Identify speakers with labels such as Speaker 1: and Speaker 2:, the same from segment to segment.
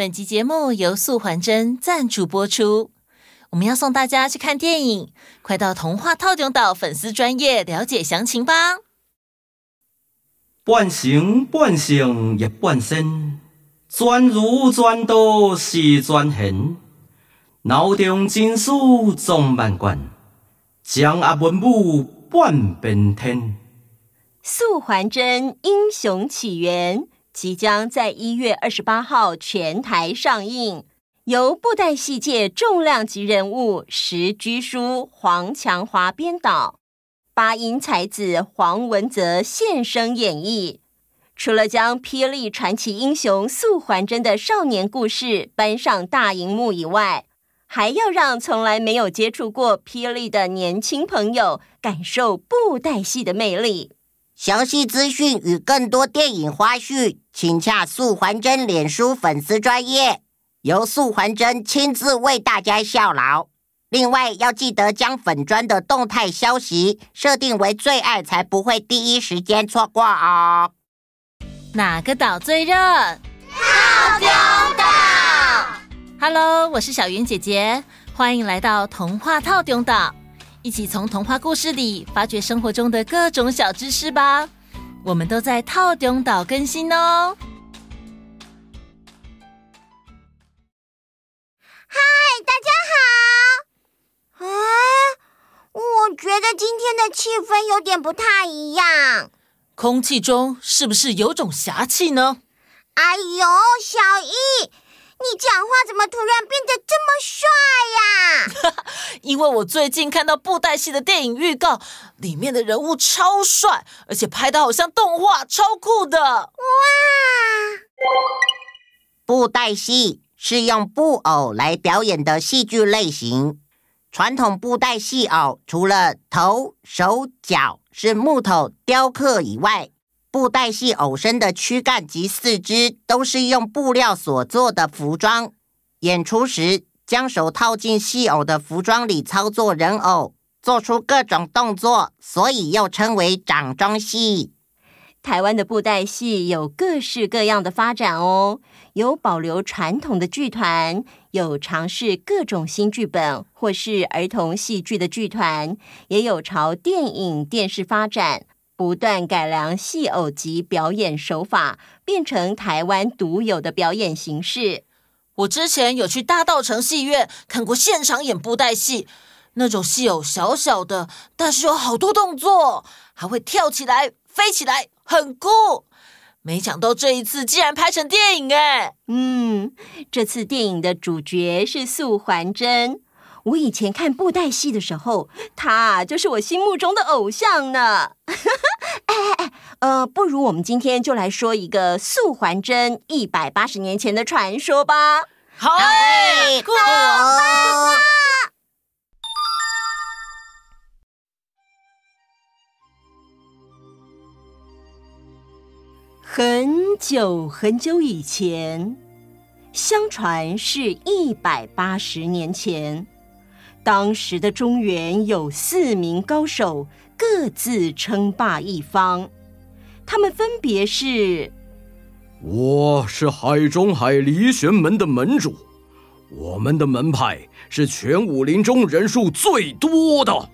Speaker 1: 本集节目由素还真赞助播出。我们要送大家去看电影，快到童话套中岛粉丝专页了解详情吧。
Speaker 2: 半醒半圣亦半仙，转如转道是转贤，脑中金书总万贯，将阿文武半边天。
Speaker 3: 素还真英雄起源即将在一月二十八号全台上映，由布袋戏界重量级人物石居书、黄强华编导，八音才子黄文泽现声演绎。除了将霹雳传奇英雄素还真的少年故事搬上大荧幕以外，还要让从来没有接触过霹雳的年轻朋友感受布袋戏的魅力。
Speaker 4: 详细资讯与更多电影花絮，请洽素还真脸书粉丝专页，由素还真亲自为大家效劳。另外，要记得将粉专的动态消息设定为最爱，才不会第一时间错过哦。
Speaker 1: 哪个岛最热？
Speaker 5: 套中岛。
Speaker 1: Hello，我是小云姐姐，欢迎来到童话套中岛。一起从童话故事里发掘生活中的各种小知识吧！我们都在套中岛更新哦。
Speaker 5: 嗨，大家好！哎，我觉得今天的气氛有点不太一样。
Speaker 1: 空气中是不是有种侠气呢？
Speaker 5: 哎呦，小艺。你讲话怎么突然变得这么帅呀？
Speaker 1: 因为我最近看到布袋戏的电影预告，里面的人物超帅，而且拍的好像动画，超酷的！哇！
Speaker 4: 布袋戏是用布偶来表演的戏剧类型。传统布袋戏偶除了头、手、脚是木头雕刻以外，布袋戏偶身的躯干及四肢都是用布料所做的服装。演出时，将手套进戏偶的服装里操作人偶，做出各种动作，所以又称为掌中戏。
Speaker 3: 台湾的布袋戏有各式各样的发展哦，有保留传统的剧团，有尝试各种新剧本或是儿童戏剧的剧团，也有朝电影、电视发展。不断改良戏偶及表演手法，变成台湾独有的表演形式。
Speaker 1: 我之前有去大稻城戏院看过现场演布袋戏，那种戏偶小小的，但是有好多动作，还会跳起来、飞起来，很酷。没想到这一次竟然拍成电影哎！
Speaker 3: 嗯，这次电影的主角是素还真。我以前看布袋戏的时候，他就是我心目中的偶像呢。呃，不如我们今天就来说一个素还真一百八十年前的传说吧。
Speaker 1: 好哎，酷！
Speaker 3: 很久很久以前，相传是一百八十年前。当时的中原有四名高手，各自称霸一方。他们分别是：
Speaker 6: 我是海中海离玄门的门主，我们的门派是全武林中人数最多的。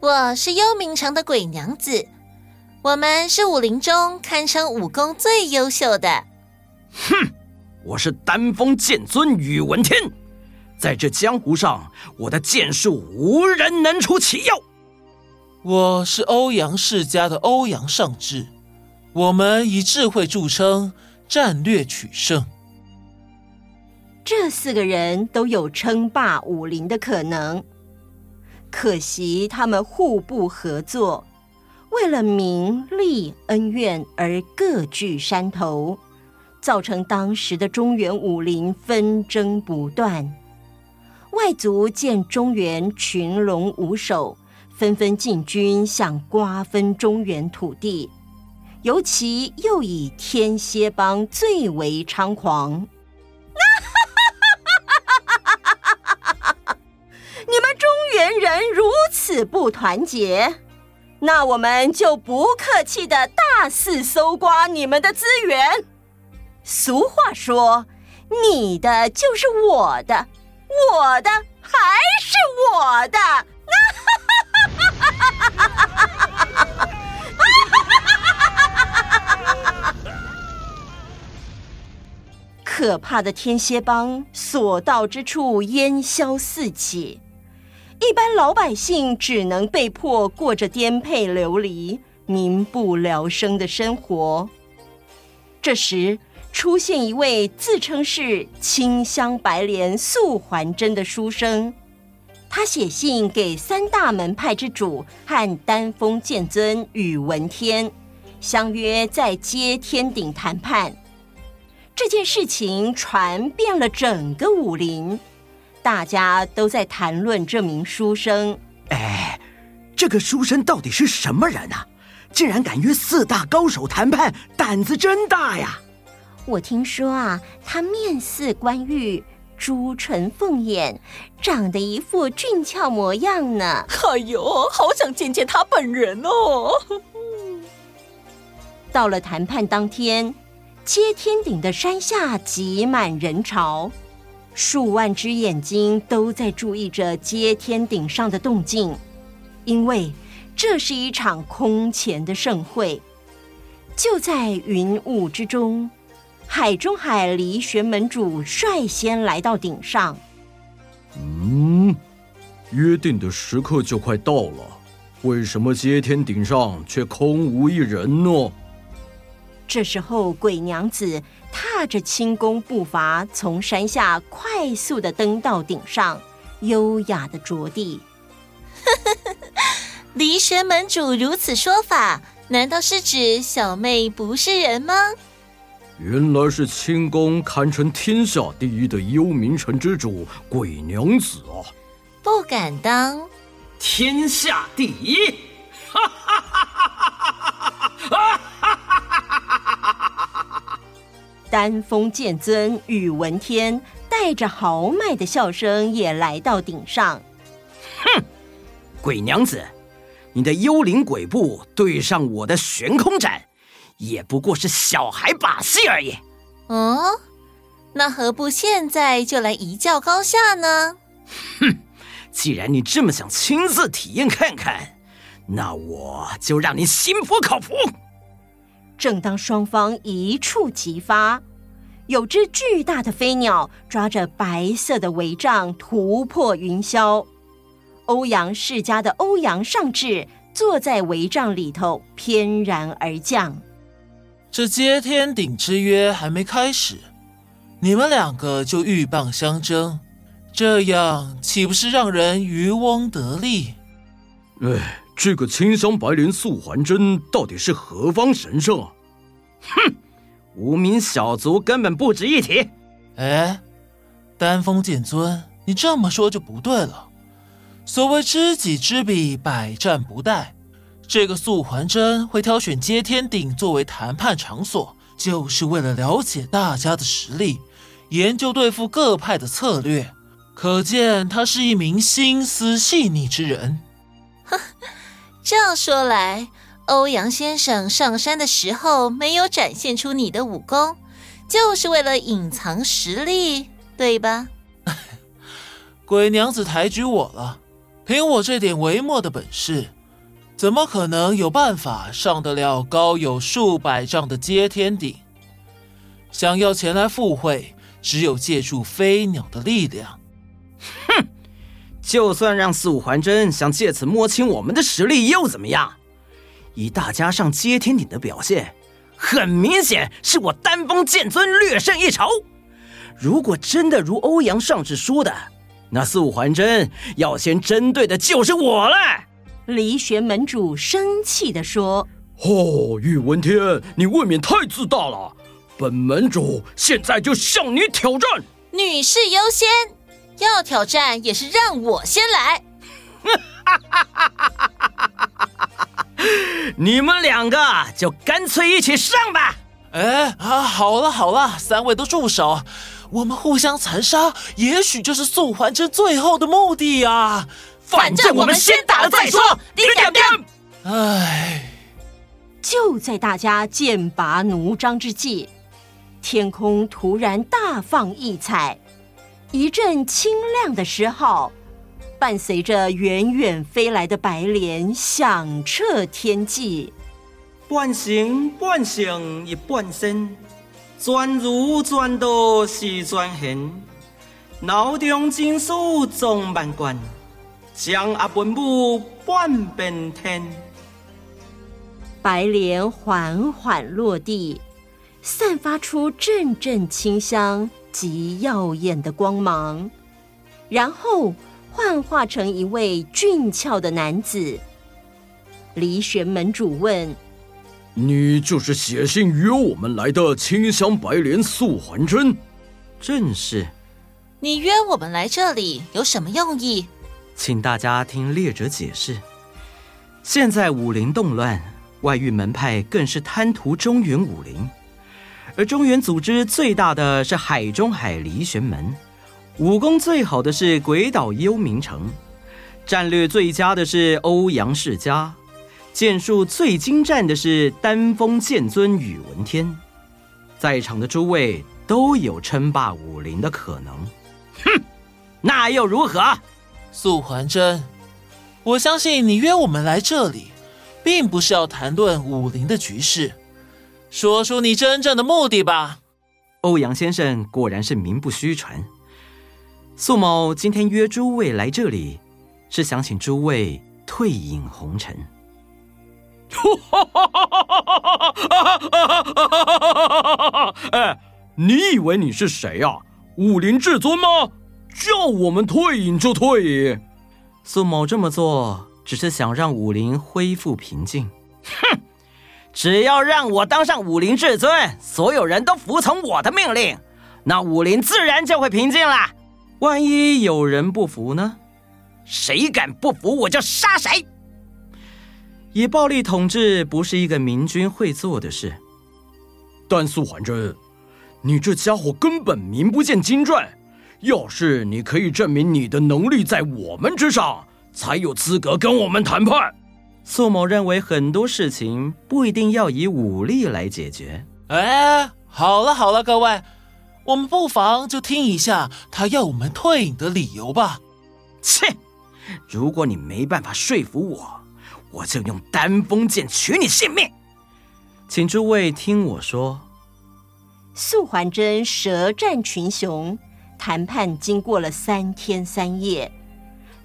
Speaker 7: 我是幽冥城的鬼娘子，我们是武林中堪称武功最优秀的。
Speaker 6: 哼，我是丹峰剑尊宇文天。在这江湖上，我的剑术无人能出其右。
Speaker 8: 我是欧阳世家的欧阳尚志，我们以智慧著称，战略取胜。
Speaker 3: 这四个人都有称霸武林的可能，可惜他们互不合作，为了名利恩怨而各据山头，造成当时的中原武林纷争不断。外族见中原群龙无首，纷纷进军，想瓜分中原土地。尤其又以天蝎帮最为猖狂。你们中原人如此不团结，那我们就不客气的大肆搜刮你们的资源。俗话说。你的就是我的，我的还是我的。可怕的天蝎帮所到之处烟消四起，一般老百姓只能被迫过着颠沛流离、民不聊生的生活。这时，出现一位自称是清香白莲素还真的书生，他写信给三大门派之主和丹峰剑尊宇文天，相约在接天顶谈判。这件事情传遍了整个武林，大家都在谈论这名书生。
Speaker 2: 哎，这个书生到底是什么人啊？竟然敢约四大高手谈判，胆子真大呀！
Speaker 3: 我听说啊，他面似冠玉，朱唇凤眼，长得一副俊俏模样呢。
Speaker 9: 哎呦，好想见见他本人哦！
Speaker 3: 到了谈判当天。接天顶的山下挤满人潮，数万只眼睛都在注意着接天顶上的动静，因为这是一场空前的盛会。就在云雾之中，海中海离玄门主率先来到顶上。
Speaker 6: 嗯，约定的时刻就快到了，为什么接天顶上却空无一人呢？
Speaker 3: 这时候，鬼娘子踏着轻功步伐，从山下快速的登到顶上，优雅的着地。
Speaker 1: 离玄门主如此说法，难道是指小妹不是人吗？
Speaker 6: 原来是清宫堪称天下第一的幽冥城之主鬼娘子啊！
Speaker 1: 不敢当，
Speaker 10: 天下第一！哈哈哈哈哈哈！
Speaker 3: 丹峰剑尊宇文天带着豪迈的笑声也来到顶上。
Speaker 2: 哼，鬼娘子，你的幽灵鬼步对上我的悬空斩，也不过是小孩把戏而已。
Speaker 1: 哦，那何不现在就来一较高下呢？
Speaker 2: 哼，既然你这么想亲自体验看看，那我就让你心服口服。
Speaker 3: 正当双方一触即发，有只巨大的飞鸟抓着白色的帷帐突破云霄。欧阳世家的欧阳尚志坐在帷帐里头，翩然而降。
Speaker 8: 这接天鼎之约还没开始，你们两个就鹬蚌相争，这样岂不是让人渔翁得利？
Speaker 6: 哎。这个清香白莲素还真到底是何方神圣啊？
Speaker 2: 哼，无名小卒根本不值一提。
Speaker 8: 哎，丹峰剑尊，你这么说就不对了。所谓知己知彼，百战不殆。这个素还真会挑选接天顶作为谈判场所，就是为了了解大家的实力，研究对付各派的策略。可见他是一名心思细腻之人。
Speaker 1: 哼。这样说来，欧阳先生上山的时候没有展现出你的武功，就是为了隐藏实力，对吧？
Speaker 8: 鬼娘子抬举我了，凭我这点微末的本事，怎么可能有办法上得了高有数百丈的接天顶？想要前来赴会，只有借助飞鸟的力量。
Speaker 2: 哼！就算让四五环真想借此摸清我们的实力，又怎么样？以大家上接天顶的表现，很明显是我丹峰剑尊略胜一筹。如果真的如欧阳尚志说的，那四五环真要先针对的就是我了。
Speaker 3: 离玄门主生气地说：“
Speaker 6: 哦，宇文天，你未免太自大了。本门主现在就向你挑战，
Speaker 1: 女士优先。”要挑战也是让我先来，
Speaker 2: 你们两个就干脆一起上吧。
Speaker 8: 哎啊，好了好了，三位都住手，我们互相残杀，也许就是素还真最后的目的呀、啊。
Speaker 2: 反正我们先打了再说，你点点。
Speaker 8: 唉，
Speaker 3: 就在大家剑拔弩张之际。天空突然大放异彩，一阵清亮的狮号，伴随着远远飞来的白莲，响彻天际。
Speaker 10: 半醒半醒一半身，转如转道是转贤，脑中经书总万贯，将阿文武半边天。
Speaker 3: 白莲缓缓落地。散发出阵阵清香及耀眼的光芒，然后幻化成一位俊俏的男子。离玄门主问：“
Speaker 6: 你就是写信约我们来的清香白莲素还真？”“
Speaker 2: 正是。”“
Speaker 1: 你约我们来这里有什么用意？”“
Speaker 2: 请大家听列者解释。现在武林动乱，外域门派更是贪图中原武林。”而中原组织最大的是海中海离玄门，武功最好的是鬼岛幽冥城，战略最佳的是欧阳世家，剑术最精湛的是丹峰剑尊宇文天。在场的诸位都有称霸武林的可能。
Speaker 10: 哼，那又如何？
Speaker 8: 素还真，我相信你约我们来这里，并不是要谈论武林的局势。说出你真正的目的吧。
Speaker 2: 欧阳先生果然是名不虚传。素某今天约诸位来这里，是想请诸位退隐红尘。
Speaker 6: 哎，你以为你是谁呀？武林至尊吗？叫我们退隐就退隐。
Speaker 2: 苏某这么做，只是想让武林恢复平静。
Speaker 10: 哼。只要让我当上武林至尊，所有人都服从我的命令，那武林自然就会平静了。
Speaker 2: 万一有人不服呢？
Speaker 10: 谁敢不服，我就杀谁。
Speaker 2: 以暴力统治不是一个明君会做的事。
Speaker 6: 但素还真，你这家伙根本名不见经传。要是你可以证明你的能力在我们之上，才有资格跟我们谈判。
Speaker 2: 素某认为很多事情不一定要以武力来解决。
Speaker 8: 哎，好了好了，各位，我们不妨就听一下他要我们退隐的理由吧。
Speaker 10: 切，如果你没办法说服我，我就用丹峰剑取你性命。
Speaker 2: 请诸位听我说。
Speaker 3: 素还真舌战群雄，谈判经过了三天三夜。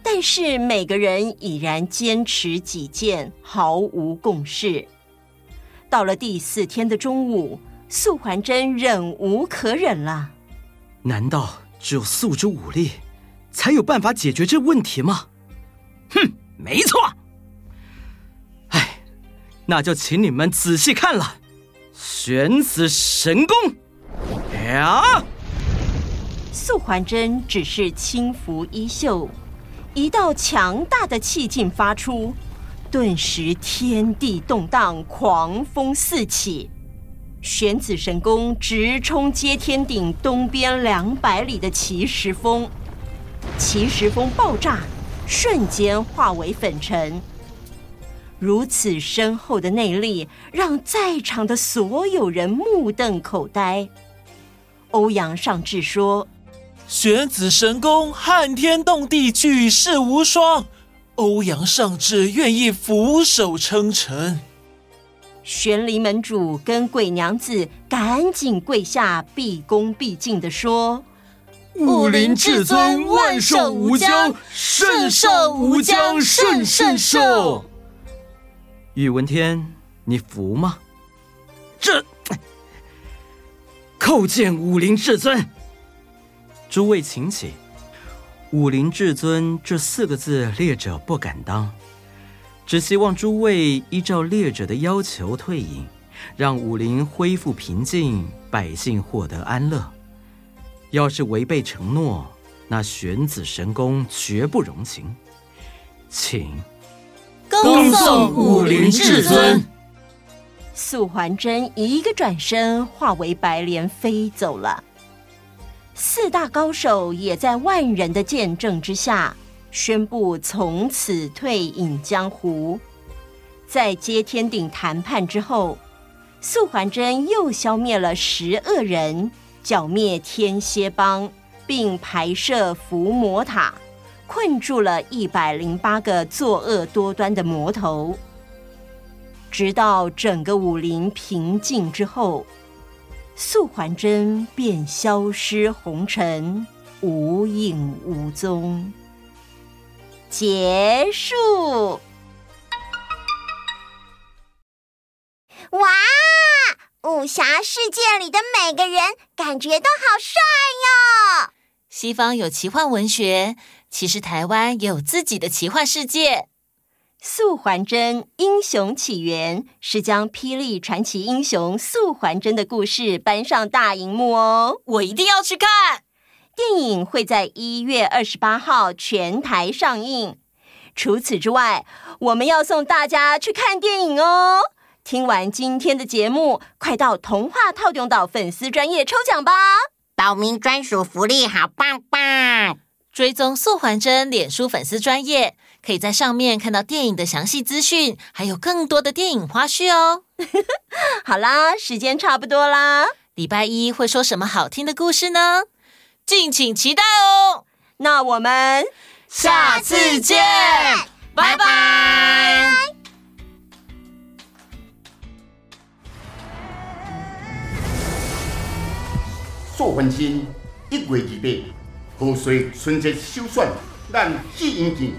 Speaker 3: 但是每个人已然坚持己见，毫无共识。到了第四天的中午，素还真忍无可忍了。
Speaker 2: 难道只有素之武力，才有办法解决这问题吗？
Speaker 10: 哼，没错。
Speaker 2: 哎，那就请你们仔细看了，玄子神功。
Speaker 10: 呀！
Speaker 3: 素还真只是轻拂衣袖。一道强大的气劲发出，顿时天地动荡，狂风四起。玄子神功直冲接天顶东边两百里的奇石峰，奇石峰爆炸，瞬间化为粉尘。如此深厚的内力，让在场的所有人目瞪口呆。欧阳尚志说。
Speaker 8: 玄子神功撼天动地，举世无双。欧阳尚志愿意俯首称臣。
Speaker 3: 玄离门主跟鬼娘子赶紧跪下，毕恭毕敬的说：“
Speaker 1: 武林至尊万寿无疆，圣寿无疆，圣圣寿。”
Speaker 2: 宇文天，你服吗？
Speaker 10: 这 叩见武林至尊。
Speaker 2: 诸位请起，武林至尊这四个字，列者不敢当，只希望诸位依照列者的要求退隐，让武林恢复平静，百姓获得安乐。要是违背承诺，那玄子神功绝不容情。请
Speaker 1: 恭送武林至尊。
Speaker 3: 素还真一个转身，化为白莲飞走了。四大高手也在万人的见证之下，宣布从此退隐江湖。在接天顶谈判之后，素还真又消灭了十恶人，剿灭天蝎帮，并排设伏魔塔，困住了一百零八个作恶多端的魔头。直到整个武林平静之后，素还真便消失红尘，无影无踪。结束。
Speaker 5: 哇！武侠世界里的每个人感觉都好帅哟。
Speaker 1: 西方有奇幻文学，其实台湾也有自己的奇幻世界。
Speaker 3: 素还真英雄起源是将霹雳传奇英雄素还真的故事搬上大荧幕哦，
Speaker 1: 我一定要去看。
Speaker 3: 电影会在一月二十八号全台上映。除此之外，我们要送大家去看电影哦。听完今天的节目，快到童话套用岛粉丝专业抽奖吧！
Speaker 4: 岛民专属福利好棒棒！
Speaker 1: 追踪素还真脸书粉丝专页，可以在上面看到电影的详细资讯，还有更多的电影花絮哦。
Speaker 3: 好啦，时间差不多啦，
Speaker 1: 礼拜一会说什么好听的故事呢？敬请期待哦。
Speaker 3: 那我们
Speaker 1: 下次见，拜拜。
Speaker 11: 素还真一月二八，贺岁春节首选，咱见一见。